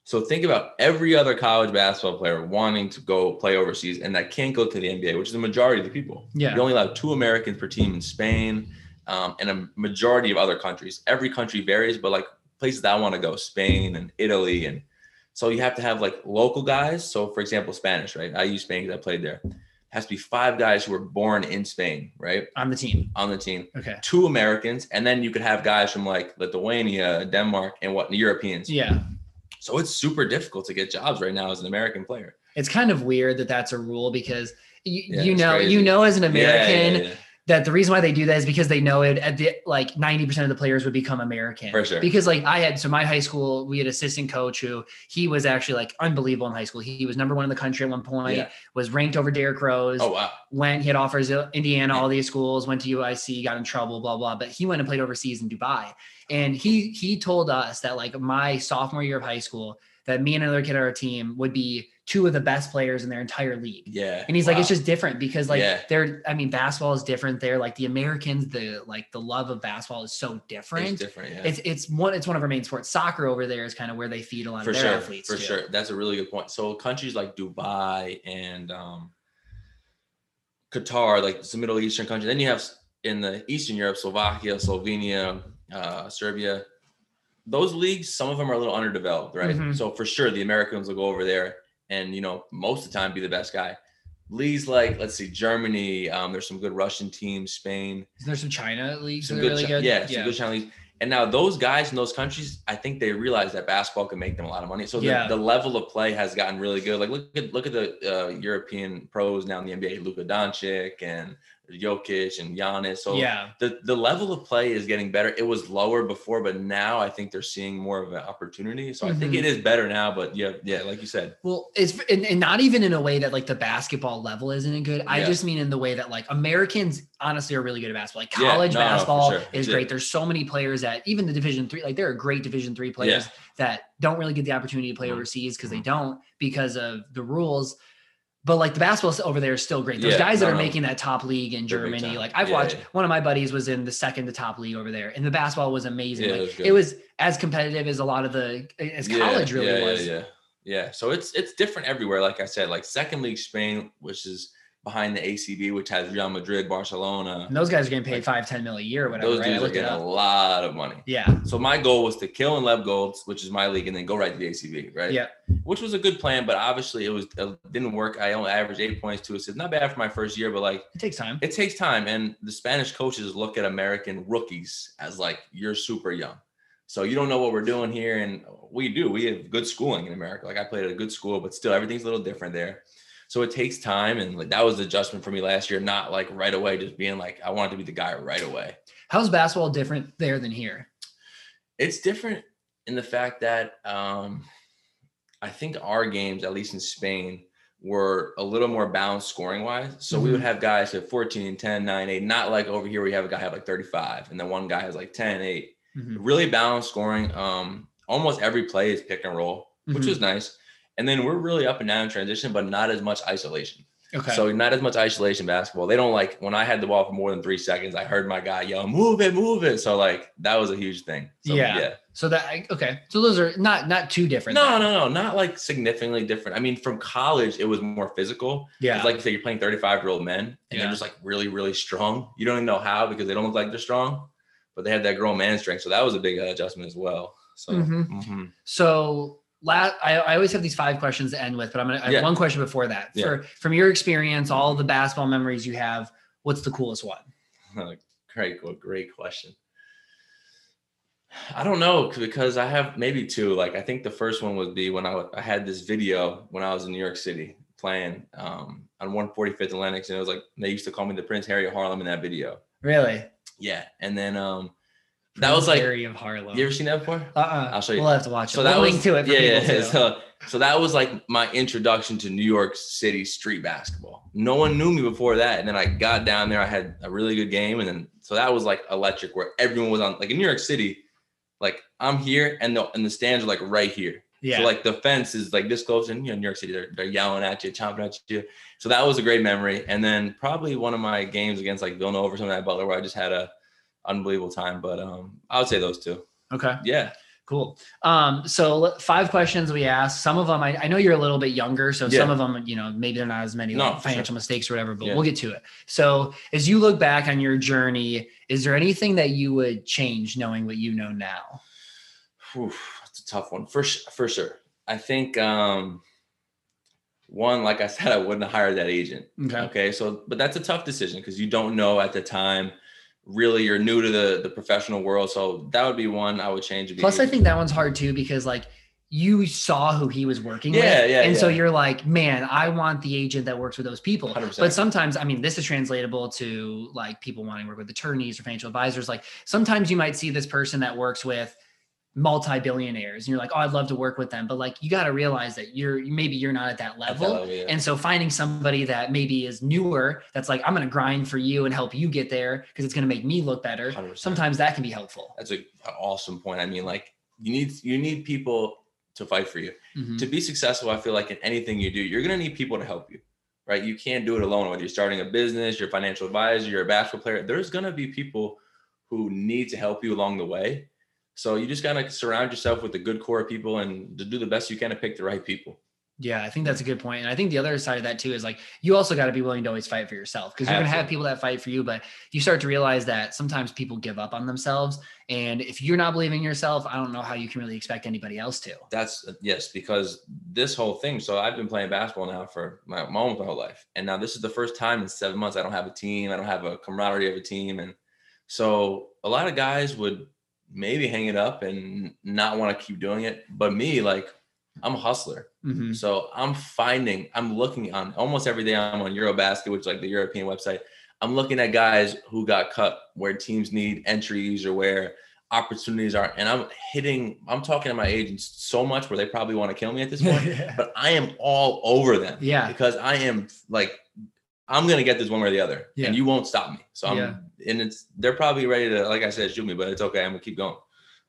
So think about every other college basketball player wanting to go play overseas and that can't go to the NBA, which is the majority of the people. Yeah. You only allow two Americans per team in Spain um, and a majority of other countries. Every country varies, but like places that I want to go, Spain and Italy and So you have to have like local guys. So for example, Spanish, right? I use Spain because I played there. Has to be five guys who were born in Spain, right? On the team. On the team. Okay. Two Americans, and then you could have guys from like Lithuania, Denmark, and what Europeans. Yeah. So it's super difficult to get jobs right now as an American player. It's kind of weird that that's a rule because you, Yeah, you know crazy. you know as an Yeah, yeah, American yeah. That the reason why they do that is because they know it at the like 90% of the players would become American. For sure. Because like I had so my high school, we had assistant coach who he was actually like unbelievable in high school. He was number one in the country at one point, Yeah. was ranked over Derrick Rose, Oh wow. went, he had offers at Indiana, all these schools, went to UIC, got in trouble, blah, blah. But he went and played overseas in Dubai. And he he told us that like my sophomore year of high school, that me and another kid on our team would be two of the best players in their entire league. Yeah. And he's like, it's just different because like Yeah. they're, I mean, basketball is different there. Like the Americans, the like the love of basketball is so different. It's different. Yeah. It's it's one it's one of our main sports. Soccer over there is kind of where they feed a lot for of their sure. athletes. For too. sure. That's a really good point. So countries like Dubai and um, Qatar, like some Middle Eastern countries. Then you have in the Eastern Europe, Slovakia, Slovenia, uh, Serbia. Those leagues, some of them are a little underdeveloped, right? Mhm. So for sure, the Americans will go over there and you know most of the time be the best guy. Leagues like let's see, Germany. Um, there's some good Russian teams, Spain. Is there some China leagues Some good, really Chi- good? yeah, some good Chinese. And now those guys in those countries, I think they realize that basketball can make them a lot of money. So the, Yeah. the level of play has gotten really good. Like look at look at the uh, European pros now in the NBA, Luka Doncic and Jokic and Giannis. So yeah. the the level of play is getting better. It was lower before, but now I think they're seeing more of an opportunity. So I think Mhm. it is better now. But yeah, yeah, like you said, Well, it's and, and not even in a way that like the basketball level isn't good. I Yeah. just mean in the way that like Americans honestly are really good at basketball. Like college no, no, basketball sure. is Yeah. great. There's so many players that even the Division three, like there are great Division three players that don't really get the opportunity to play Mhm. overseas because they Mhm. don't because of the rules. But like the basketball over there is still great. Those Yeah, guys that no, are no. making that top league in They're Germany, like I've Yeah, watched yeah. one of my buddies was in the second to top league over there, and the basketball was amazing. Yeah, it was it was as competitive as a lot of the as college really yeah, was. Yeah, yeah, yeah. So it's it's different everywhere. Like I said, like second league Spain, which is behind the ACB, which has Real Madrid, Barcelona. And those guys are getting paid Like, five, ten mil a year or whatever. Those right? Dudes are getting a lot of money. Yeah. So my goal was to kill and LEB Golds, which is my league, and then go right to the ACB, right? Yeah. Which was a good plan, but obviously it was it didn't work. I only averaged eight points, two assists. Not bad for my first year, but like It takes time. it takes time. And the Spanish coaches look at American rookies as like you're super young. So you don't know what we're doing here. And we do. We have good schooling in America. Like I played at a good school, but still everything's a little different there. So it takes time. And like that was the adjustment for me last year, not like right away, just being like, I wanted to be the guy right away. How's basketball different there than here? It's different in the fact that um, I think our games, at least in Spain, were a little more balanced scoring wise. So we would have guys at 14, 10, 9, 8, not like over here where you have a guy have like 35 and then one guy has like 10, 8. Mhm. Really balanced scoring. Um, almost every play is pick and roll, which Mhm. was nice. And then we're really up and down in transition, but not as much isolation. Okay. So not as much isolation basketball. They don't like when I had the ball for more than three seconds. I heard my guy yell, "Move it, move it!" So like that was a huge thing. So, Yeah. yeah. So that okay. So those are not not too different. No, then. no, no, not like significantly different. I mean, from college, it was more physical. Yeah. It's like you say you're playing 35 year old men and Yeah. they're just like really, really strong. You don't even know how because they don't look like they're strong, but they have that grown man strength. So that was a big uh, adjustment as well. So Mhm. mhm. So la I, I always have these five questions to end with, but I'm gonna I have Yeah. one question before that. Yeah. For from your experience, all the basketball memories you have, what's the coolest one? [LAUGHS] great, qu- great question. I don't know because I have maybe two. Like I think the first one would be when I had this video when I was in New York City playing um, on 145th and Lenox, and it was like they used to call me the Prince Harry of Harlem in that video. Really? Yeah, and then um, that was like of Harlem. you ever seen that before? uh-uh. I'll show you. We'll have to watch So it. that we'll was link to it for yeah, yeah. So, so that was like my introduction to New York City street basketball. No one knew me before that, and then I got down there. I had a really good game, and then so that was like electric, where everyone was on. Like in New York City, like I'm here, and the and the stands are like right here. yeah. So like the fence is like this close, and you know New York City, they're, they're yelling at you, chomping at you. So that was a great memory. And then probably one of my games against like Villanova or something like that Butler, where I just had a unbelievable time. But um, I would say those two. okay. Yeah. Cool. Um, so five questions we asked. Some of them, I, I know you're a little bit younger, so Yeah. some of them, you know, maybe they're not as many No, like, for sure. financial mistakes or whatever, but Yeah. we'll get to it. So as you look back on your journey, is there anything that you would change knowing what you know now? Whew, that's a tough one for for sure. I think um, one, like I said, I wouldn't have hired that agent. Okay. Okay. So, but that's a tough decision because you don't know at the time. Really, you're new to the the professional world, so that would be one I would change. Plus, I think that one's hard too because like you saw who he was working Yeah, with. yeah, And so you're like, man, I want the agent that works with those people. 100%. But sometimes, I mean, this is translatable to like people wanting to work with attorneys or financial advisors. Like sometimes you might see this person that works with multi-billionaires and you're like, oh, I'd love to work with them. But like you got to realize that you're maybe you're not at that At that level. yeah. And so finding somebody that maybe is newer, that's like, I'm going to grind for you and help you get there because it's going to make me look better. 100%. Sometimes that can be helpful. that's a, an awesome point. I mean, like you need you need people to fight for you. Mhm. to be successful, I feel like in anything you do, you're gonna need people to help you, right? You can't do it alone. Whether you're starting a business, you're financial advisor, you're a basketball player, there's gonna be people who need to help you along the way. So you just gotta surround yourself with a good core of people and to do the best you can to pick the right people. Yeah, I think that's a good point. And I think the other side of that too is like you also got to be willing to always fight for yourself because you're going to have people that fight for you, but you start to realize that sometimes people give up on themselves. And if you're not believing in yourself, I don't know how you can really expect anybody else to. That's uh, yes, because this whole thing. So I've been playing basketball now for my, my almost my whole life, and now this is the first time in seven months I don't have a team. I don't have a camaraderie of a team, and so a lot of guys would maybe hang it up and not want to keep doing it. But me, like I'm a hustler, Mhm. so I'm finding, I'm looking on almost every day. I'm on Eurobasket, which is like the European website. I'm looking at guys who got cut, where teams need entries or where opportunities are, and I'm hitting. I'm talking to my agents so much where they probably want to kill me at this point, [LAUGHS] but I am all over them. Yeah. because I am like, I'm gonna get this one way or the other, Yeah. and you won't stop me. So I'm, Yeah. And it's they're probably ready to, like I said, shoot me, but it's okay. I'm gonna keep going.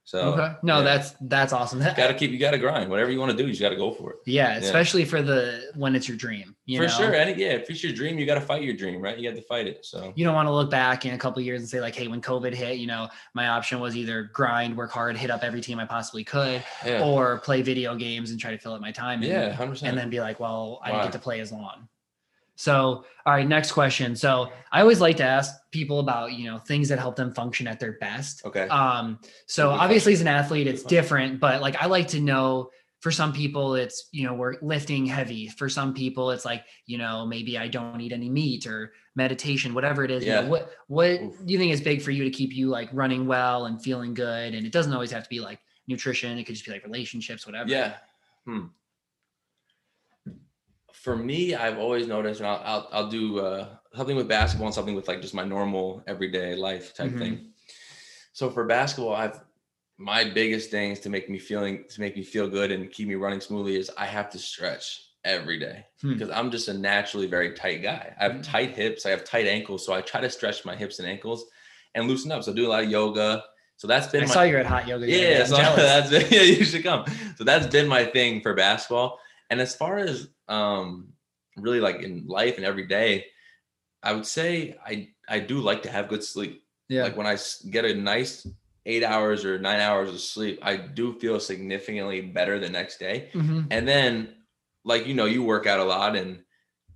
So okay. No, yeah. that's that's awesome. That- gotta keep you gotta grind. Whatever you want to do, you just gotta go for it. yeah, especially for the when it's your dream. You for know? sure. And yeah, if it's your dream, you gotta fight your dream, right? You have to fight it. So You don't want to look back in a couple of years and say like, "Hey, when COVID hit, you know, my option was either grind, work hard, hit up every team I possibly could, yeah, or play video games and try to fill up my time." And, yeah, hundred percent. and then be like, well, I didn't get to play as long. So, all right, next question. So, I always like to ask people about, you know, things that help them function at their best. okay. Um, so obviously as an athlete, it's different, but like I like to know for some people it's, you know, we're lifting heavy. For some people it's like, you know, maybe I don't eat any meat or meditation, whatever it is. you know, Yeah. what what Oof. do you think is big for you to keep you like running well and feeling good? And it doesn't always have to be like nutrition, it could just be like relationships, whatever. Yeah. Hmm. For me, I've always noticed, and I'll I'll, I'll do uh, something with basketball and something with like just my normal everyday life type Mhm. thing. So for basketball, I've my biggest things to make me feeling to make me feel good and keep me running smoothly is I have to stretch every day Hmm. because I'm just a naturally very tight guy. I have Hmm. tight hips, I have tight ankles, so I try to stretch my hips and ankles and loosen up. So I do a lot of yoga. So that's been I my saw you're at hot yoga. the other day. yeah, I'm so [LAUGHS] that's been, [LAUGHS] yeah, you should come. So that's been my thing for basketball. And as far as um really like in life and every day, I would say I I do like to have good sleep. yeah. Like when I get a nice eight hours or nine hours of sleep, I do feel significantly better the next day. Mhm. And then, like you know, you work out a lot, and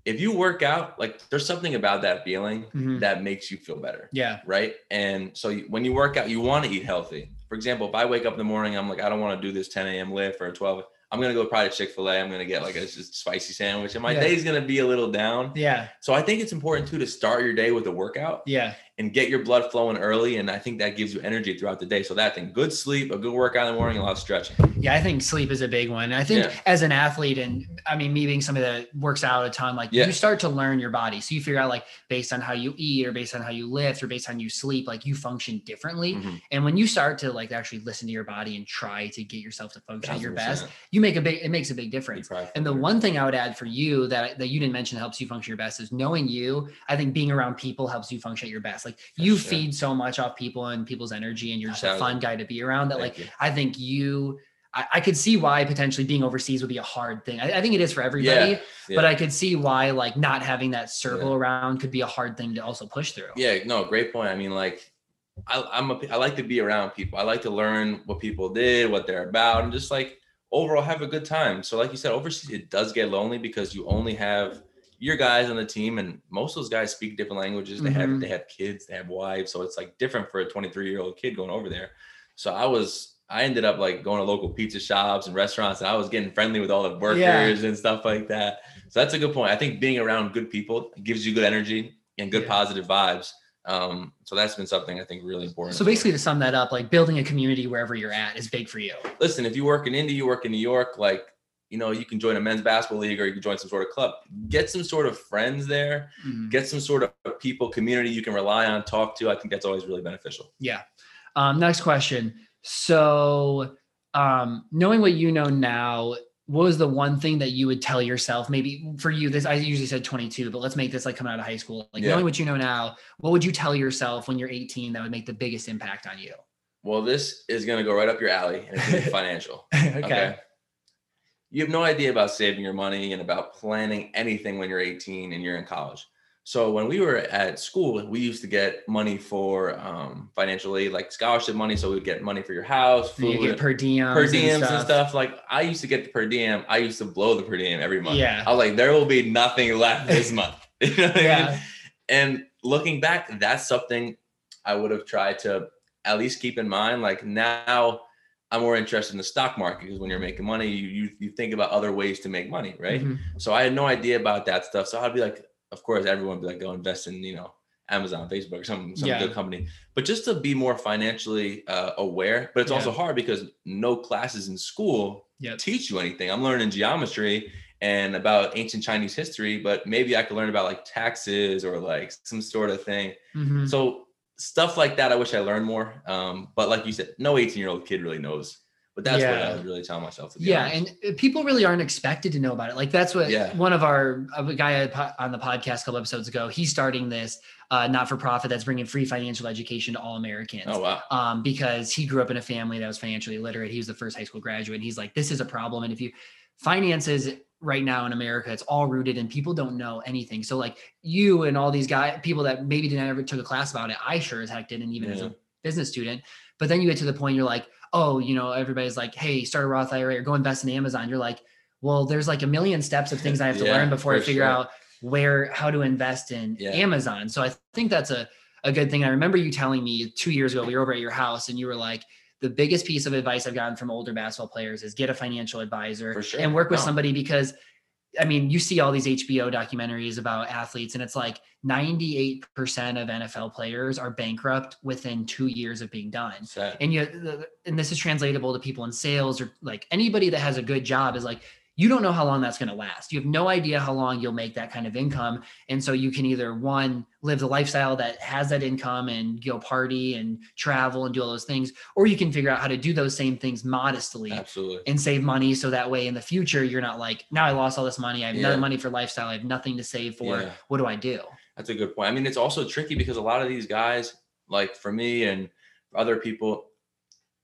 if you work out, like there's something about that feeling Mhm. that makes you feel better Yeah. right? And so when you work out, you want to eat healthy. For example, if I wake up in the morning, I'm like, I don't want to do this 10 a.m. lift or 12. I'm gonna go probably Chick Fil A. I'm gonna get like a just spicy sandwich, and my Yeah. day's gonna be a little down. Yeah. So I think it's important too to start your day with a workout Yeah. And get your blood flowing early, and I think that gives you energy throughout the day. So that thing, good sleep, a good workout in the morning, a lot of stretching. Yeah. I think sleep is a big one. I think Yeah. as an athlete, and I mean, me being somebody that works out a ton, like Yeah. you start to learn your body. So you figure out like based on how you eat or based on how you lift or based on you sleep, like you function differently. Mhm. And when you start to like actually listen to your body and try to get yourself to function at your best, you make a big, it makes a big difference. And the one thing I would add for you that that you didn't mention helps you function your best is knowing you. I think being around people helps you function at your best. Like you sure. feed so much off people and people's energy, and you're just a fun guy to be around. That Thank like you. I think you. I, I could see why potentially being overseas would be a hard thing. I, I think it is for everybody, Yeah, but. I could see why like not having that circle Yeah. around could be a hard thing to also push through. Yeah, no, great point. I mean, like, I, I'm a, I like to be around people. I like to learn what people did, what they're about, and just like overall have a good time. So, like you said, overseas it does get lonely because you only have your guys on the team, and most of those guys speak different languages. They Mhm. have they have kids, they have wives, so it's like different for a 23 year old kid going over there. So I was I ended up like going to local pizza shops and restaurants, and I was getting friendly with all the workers Yeah. and stuff like that. So that's a good point. I think being around good people gives you good energy and good Yeah. positive vibes. Um, so that's been something I think really important. So basically, to sum that up, like building a community wherever you're at is big for you. listen, if you work in Indy, you work in New York, like you know, you can join a men's basketball league or you can join some sort of club. Get some sort of friends there. Mhm. Get some sort of people, community you can rely on, talk to. I think that's always really beneficial. Yeah. Um, next question. So, um, knowing what you know now, what was the one thing that you would tell yourself? Maybe for you, this I usually said 22, but let's make this like coming out of high school. Like Yeah. knowing what you know now, what would you tell yourself when you're 18 that would make the biggest impact on you? Well, this is gonna go right up your alley, and it's gonna be [LAUGHS] financial. okay. You have no idea about saving your money and about planning anything when you're 18 and you're in college. So when we were at school, we used to get money for um, financial aid, like scholarship money. So we'd get money for your house, And you food, get per diems, per diems and stuff. Like I used to get the per diem. I used to blow the per diem every month. Yeah. I was like, there will be nothing left this [LAUGHS] month. [LAUGHS] You know what I mean? Yeah. And looking back, that's something I would have tried to at least keep in mind. Like now, I'm more interested in the stock market because when you're making money, you, you you think about other ways to make money, right? Mhm. So I had no idea about that stuff. So I'd be like, of course, everyone would be like, go invest in you know Amazon, Facebook, some some Yeah. good company. But just to be more financially uh, aware. But it's also hard because no classes in school Yep. teach you anything. I'm learning geometry and about ancient Chinese history, but maybe I could learn about like taxes or like some sort of thing. Mhm. So stuff like that, I wish I learned more. Um, but like you said, no 18 year old kid really knows. But that's what I was really telling myself Yeah, honest. and uh, people really aren't expected to know about it. Like that's what Yeah. one of our a guy on the podcast a couple episodes ago. He's starting this uh, not for profit that's bringing free financial education to all Americans. oh wow. um, because he grew up in a family that was financially illiterate. He was the first high school graduate. And he's like, this is a problem. And if you finances right now in America, it's all rooted in people don't know anything. So like you and all these guys, people that maybe didn't ever took a class about it, I sure as heck didn't, even as a business student. But then you get to the point you're like, oh, you know, everybody's like, hey, start a Roth IRA or go invest in Amazon. You're like, well, there's like a million steps of things I have to Yeah, learn before I figure sure. out where how to invest in Yeah. Amazon. So I think that's a a good thing. I remember you telling me two years ago we were over at your house and you were like, the biggest piece of advice I've gotten from older basketball players is get a financial advisor sure. and work with No. somebody because I mean, you see all these HBO documentaries about athletes, and it's like 98% of NFL players are bankrupt within two years of being done Sad. and you and this is translatable to people in sales or like anybody that has a good job is like you don't know how long that's going to last. You have no idea how long you'll make that kind of income. And so you can either one live the lifestyle that has that income and go party and travel and do all those things or you can figure out how to do those same things modestly Absolutely. and save money so that way in the future you're not like now i lost all this money. I have no money for lifestyle. I have nothing to save for. Yeah. what do i do? That's a good point. I mean, it's also tricky because a lot of these guys, like for me and for other people,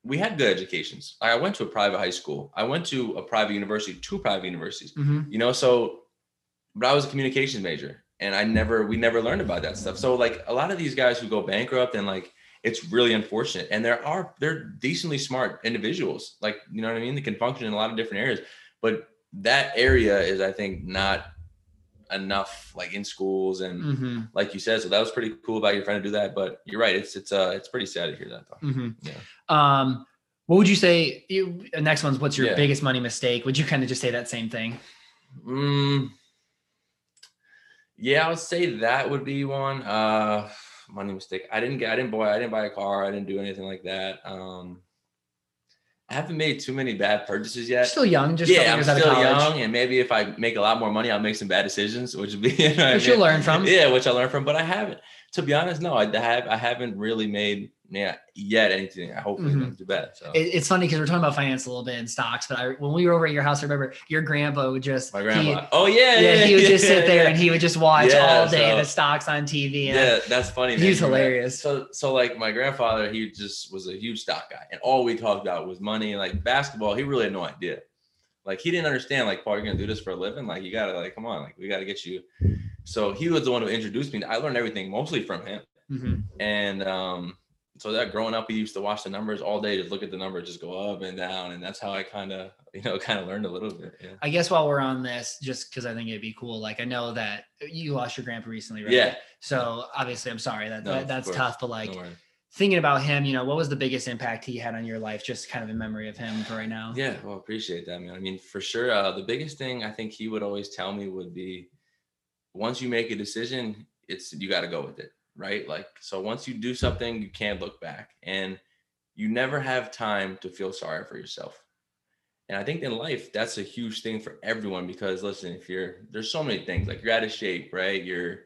we had good educations. I went to a private high school. I went to a private university, two private universities. Mhm. You know, so but I was a communications major and I never we never learned about that stuff. So like a lot of these guys who go bankrupt and like it's really unfortunate. And there are they're decently smart individuals. Like, you know what I mean? They can function in a lot of different areas. But that area is I think not enough like in schools and Mhm. like you said. So that was pretty cool about your friend to do that. But you're right. It's it's uh it's pretty sad to hear that though. Mhm. Yeah. Um, what would you say? You, uh, next one's what's your Yeah. biggest money mistake? Would you kind of just say that same thing? Mm, yeah, I would say that would be one. Uh money mistake. I didn't get I didn't buy I didn't buy a car. I didn't do anything like that. Um I haven't made too many bad purchases yet. Still young, just yeah, I'm years out of still young, and maybe if I make a lot more money, I'll make some bad decisions, which would be [LAUGHS] you know what I which you'll learn from. Yeah, which I learned from, but I haven't. To be honest, no, I have. I haven't really made yeah yet anything. I Mhm. don't do bad. So It, it's funny because we're talking about finance a little bit and stocks, but I when we were over at your house, I remember your grandpa would just my he- grandpa. oh yeah, yeah, he would just sit there yeah. and he would just watch Yeah, all day so- the stocks on TV. And Yeah, that's funny. man. He's You're hilarious. So, so like my grandfather, he just was a huge stock guy, and all we talked about was money. And like basketball, he really had no idea. Like he didn't understand. Like, Paul, you're gonna do this for a living. Like, you gotta like, come on, like we gotta get you. So he was the one who introduced me. I learned everything mostly from him, Mhm. and um, so that growing up, we used to watch the numbers all day, just look at the numbers, just go up and down, and that's how I kind of, [LAUGHS] you know, kind of learned a little bit. Yeah. I guess while we're on this, just because I think it'd be cool, like I know that you lost your grandpa recently, right? Yeah. So obviously, I'm sorry that, No, that that's tough, but like No thinking about him, you know, what was the biggest impact he had on your life? Just kind of in memory of him for right now. Yeah, well, appreciate that, man. I mean, for sure, uh, the biggest thing I think he would always tell me would be, once you make a decision, it's you got to go with it, right? Like, so once you do something, you can't look back, and you never have time to feel sorry for yourself. And I think in life, that's a huge thing for everyone because listen, if you're there's so many things like you're out of shape, right? You're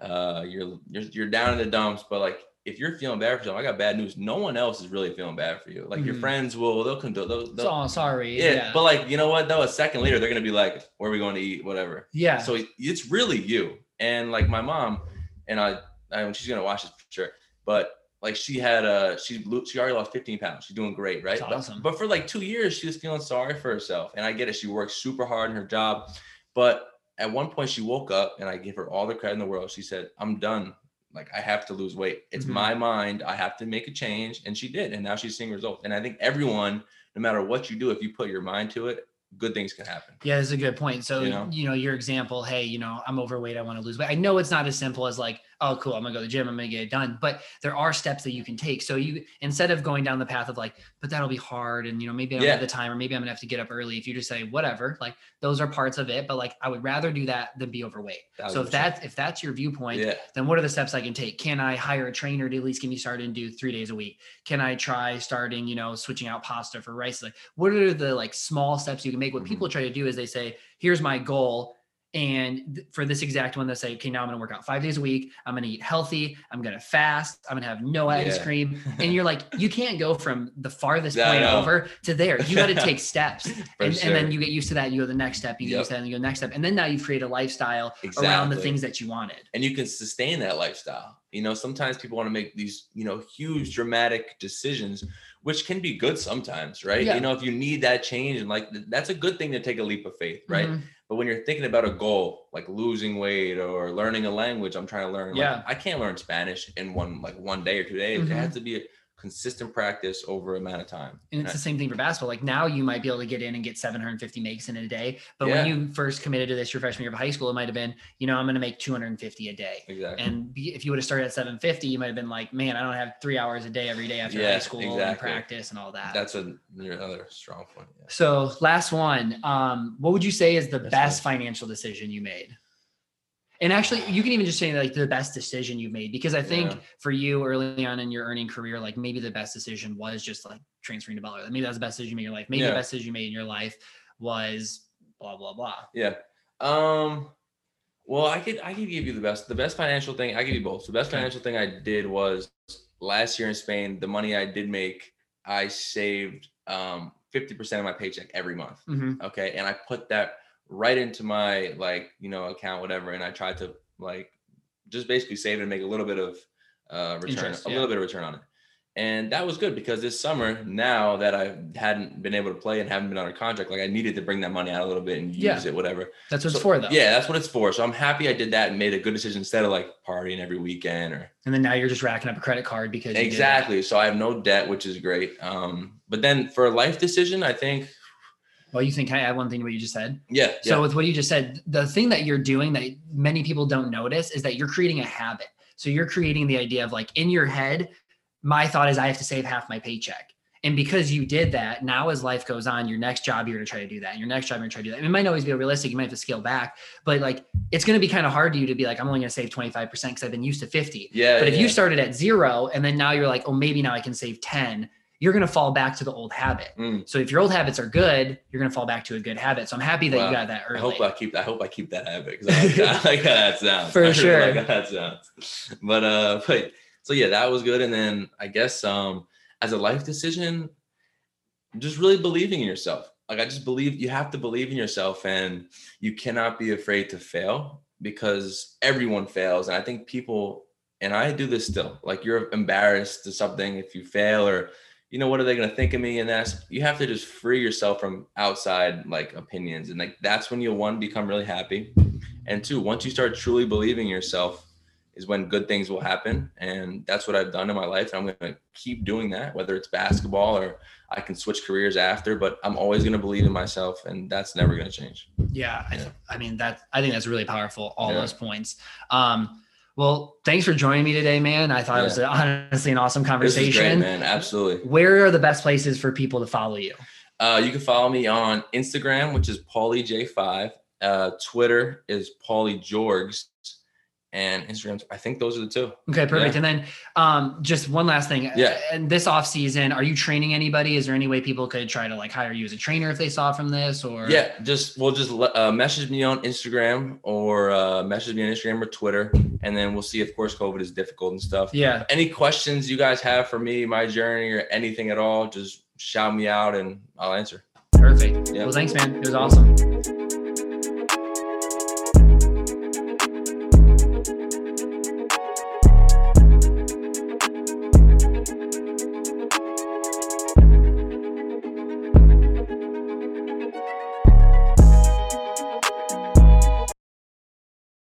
uh you're you're, you're down in the dumps, but like if you're feeling bad for yourself, I got bad news. No one else is really feeling bad for you. Like mm-hmm. your friends will, they'll condole. They'll, they'll, oh, sorry. Yeah, yeah, but like you know what? Though a second later, they're gonna be like, "Where are we going to eat? Whatever." Yeah. So it's really you. And like my mom, and I, I mean, she's gonna watch this for sure. But like she had a she she already lost 15 pounds. She's doing great, right? That's awesome. But, but for like two years, she was feeling sorry for herself. And I get it. She worked super hard in her job, but at one point she woke up and I give her all the credit in the world. She said, "I'm done like I have to lose weight. It's mm-hmm. my mind. I have to make a change. And she did. And now she's seeing results. And I think everyone, no matter what you do, if you put your mind to it, good things can happen. Yeah, that's a good point. So, you know? you know, your example, hey, you know, I'm overweight, I want to lose weight. I know it's not as simple as like, oh, cool, I'm gonna go to the gym, I'm gonna get it done. But there are steps that you can take. So you instead of going down the path of like, but that'll be hard, and you know, maybe I don't yeah. have the time, or maybe I'm gonna have to get up early. If you just say whatever, like those are parts of it, but like I would rather do that than be overweight. So if that's if that's your viewpoint, yeah. then what are the steps I can take? Can I hire a trainer to at least get me started and do three days a week? Can I try starting, you know, switching out pasta for rice? Like, what are the like small steps you can make? What mm-hmm. people try to do is they say, here's my goal and for this exact one, they say, okay, now I'm going to work out five days a week. I'm going to eat healthy. I'm going to fast. I'm going to have no ice yeah. cream. And you're like, you can't go from the farthest [LAUGHS] point over to there. You got to take steps. [LAUGHS] and, sure. and, then you get used to that. You go the next step. You get yep. used to that. And you go next step. And then now you've created a lifestyle exactly. around the things that you wanted. And you can sustain that lifestyle. You know, sometimes people want to make these, you know, huge dramatic decisions, which can be good sometimes, right? Yeah. You know, if you need that change and like that's a good thing to take a leap of faith, right? Mm-hmm but when you're thinking about a goal like losing weight or learning a language, I'm trying to learn. Yeah. Like, I can't learn Spanish in one like one day or two days. Mm-hmm. It has to be a, consistent practice over amount of time. And it's the same thing for basketball. Like now you might be able to get in and get 750 makes in a day. But yeah. when you first committed to this your freshman year of high school, it might have been, you know, I'm going to make 250 a day. Exactly. And if you would have started at 750, you might have been like, man, I don't have three hours a day every day after yeah, high school exactly. and practice and all that. That's a, another strong point. Yeah. So last one, um, what would you say is the That's best right. financial decision you made? And actually you can even just say like the best decision you've made because i think yeah. for you early on in your earning career like maybe the best decision was just like transferring to butler maybe that's the best decision you made in your life maybe yeah. the best decision you made in your life was blah blah blah yeah um well i could i could give you the best the best financial thing i give you both the best okay. financial thing i did was last year in spain the money i did make i saved um 50% of my paycheck every month mm-hmm. okay and i put that right into my like you know account whatever and i tried to like just basically save it and make a little bit of uh return Interest, a yeah. little bit of return on it. And that was good because this summer now that i hadn't been able to play and haven't been under contract like i needed to bring that money out a little bit and use yeah. it whatever. That's what so, it's for though. yeah that's what it's for. So i'm happy i did that and made a good decision instead of like partying every weekend or and then now you're just racking up a credit card because exactly. So i have no debt which is great. Um but then for a life decision i think well, you think can I add one thing to what you just said? Yeah. So yeah. with what you just said, the thing that you're doing that many people don't notice is that you're creating a habit. So you're creating the idea of like in your head, my thought is I have to save half my paycheck. And because you did that, now as life goes on, your next job you're gonna try to do that. And your next job you're gonna try to do that. And it might not always be realistic. You might have to scale back, but like it's gonna be kind of hard to you to be like, I'm only gonna save 25% because I've been used to 50. Yeah. But if yeah. you started at zero and then now you're like, oh, maybe now I can save 10 you're going to fall back to the old habit. Mm. So if your old habits are good, you're going to fall back to a good habit. So I'm happy that you got that early. I hope I keep. I hope I keep that habit because I, like, I like how that sounds. [LAUGHS] For I sure. Like how that sounds. But uh, but so yeah, that was good. And then I guess um, as a life decision, just really believing in yourself. Like I just believe you have to believe in yourself, and you cannot be afraid to fail because everyone fails. And I think people and I do this still. Like you're embarrassed to something if you fail or you know, what are they going to think of me? And that's, you have to just free yourself from outside like opinions. And like, that's when you'll one, become really happy. And two, once you start truly believing yourself is when good things will happen. And that's what I've done in my life. And I'm going to keep doing that, whether it's basketball or I can switch careers after, but I'm always going to believe in myself and that's never going to change. Yeah. yeah. I, I, mean, that, I think that's really powerful. All yeah. those points. Um, Well, thanks for joining me today, man. I thought it was [LAUGHS] honestly an awesome conversation. Great, man. Absolutely. Where are the best places for people to follow you? Uh, you can follow me on Instagram, which is Paulie J5. Uh, Twitter is Paulie Jorgs and Instagram. I think those are the two. Okay, perfect. Yeah. And then um, just one last thing. Yeah. And this off season, are you training anybody? Is there any way people could try to like hire you as a trainer if they saw from this or? Yeah, just we'll just uh, message me on Instagram or uh, message me on Instagram or Twitter, and then we'll see. Of course, COVID is difficult and stuff. Yeah. Any questions you guys have for me, my journey, or anything at all, just shout me out and I'll answer. Perfect. Well, thanks, man. It was awesome.